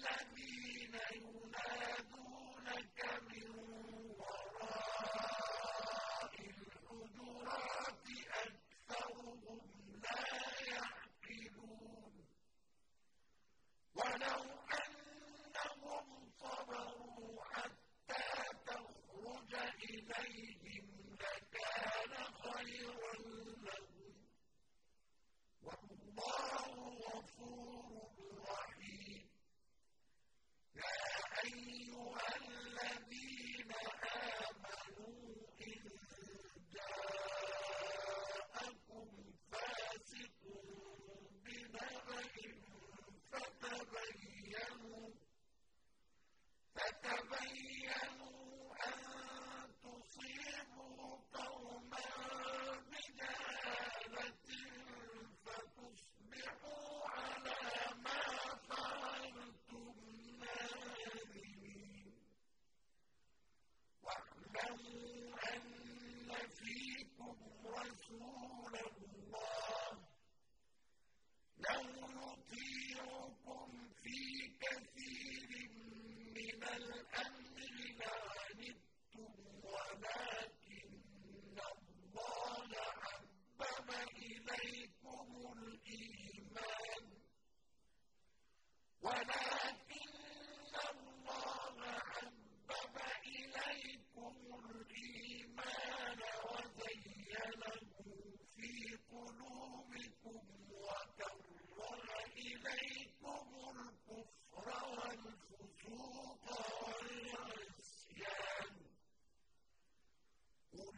الذي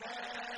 that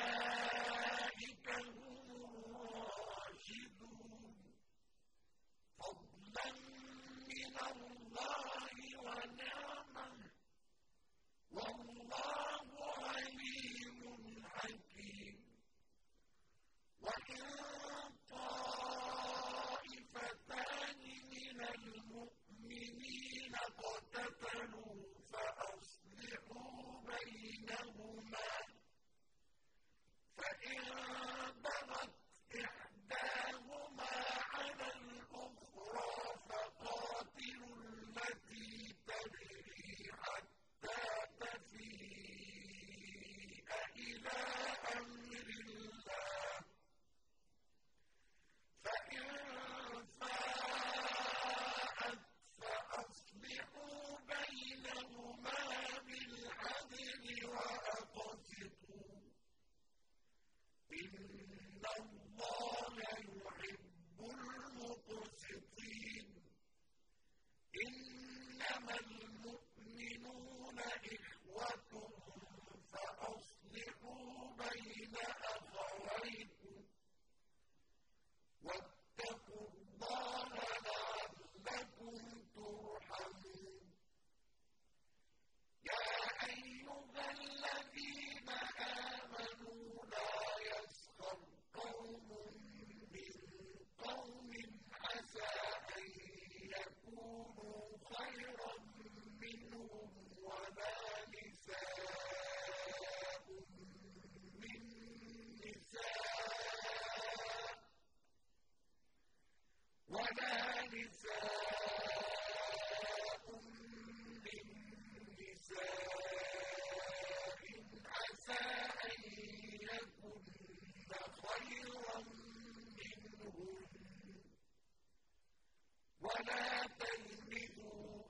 ولا تزمئوا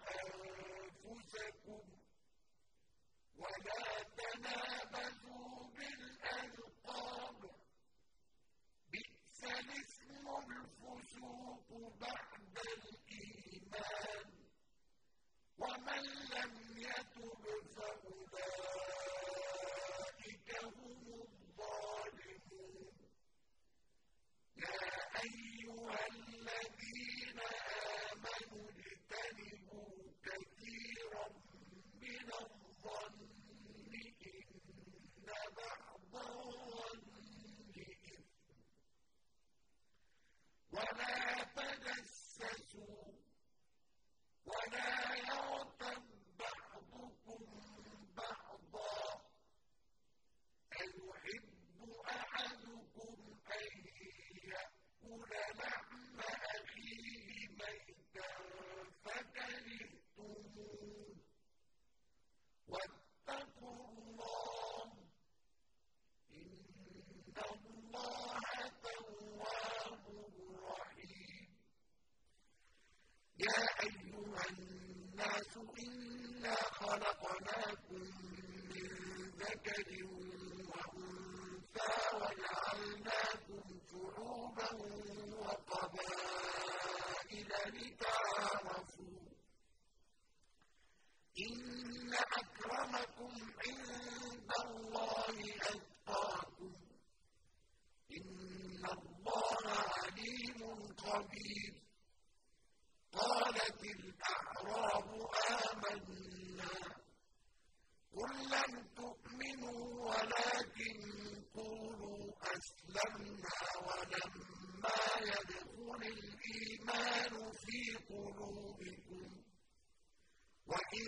أنفسكم ولا تنابزوا بالألقاب. بئس الاسم الفسوق بعد الإيمان. ومن لم يتب فأولئك ولا يرى خلقناكم من ذكر وأنثى وجعلناكم شعوبا وقبائل لتعارفوا إن أكرمكم عند الله الإيمان في قلوبكم وإن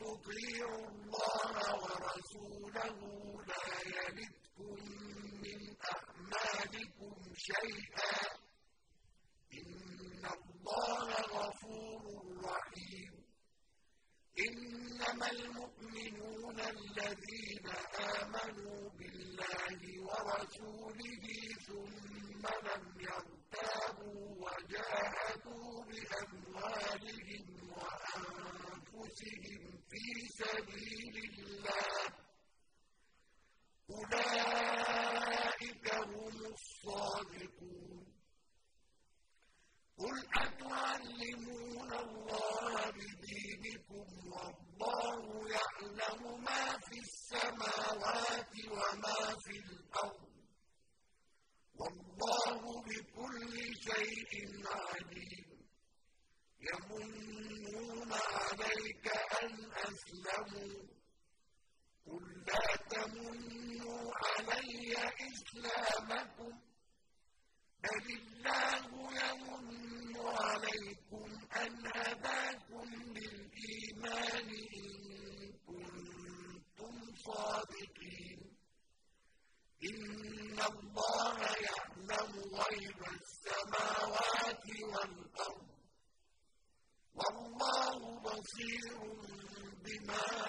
تطيعوا الله ورسوله لا يلدكم من أعمالكم شيئا إن الله غفور رحيم إنما المؤمنون الذين آمنوا بالله ورسوله ثم لم يرضوا تابوا وجاهدوا بأموالهم وأنفسهم في سبيل الله. أولئك هم الصادقون. قل أتعلمون الله بدين عليم يمنون عليك أن أسلموا. قل لا تمنوا علي إسلامكم. بل الله يمن عليكم أن هداكم للإيمان إن كنتم صادقين. إن الله بصير بما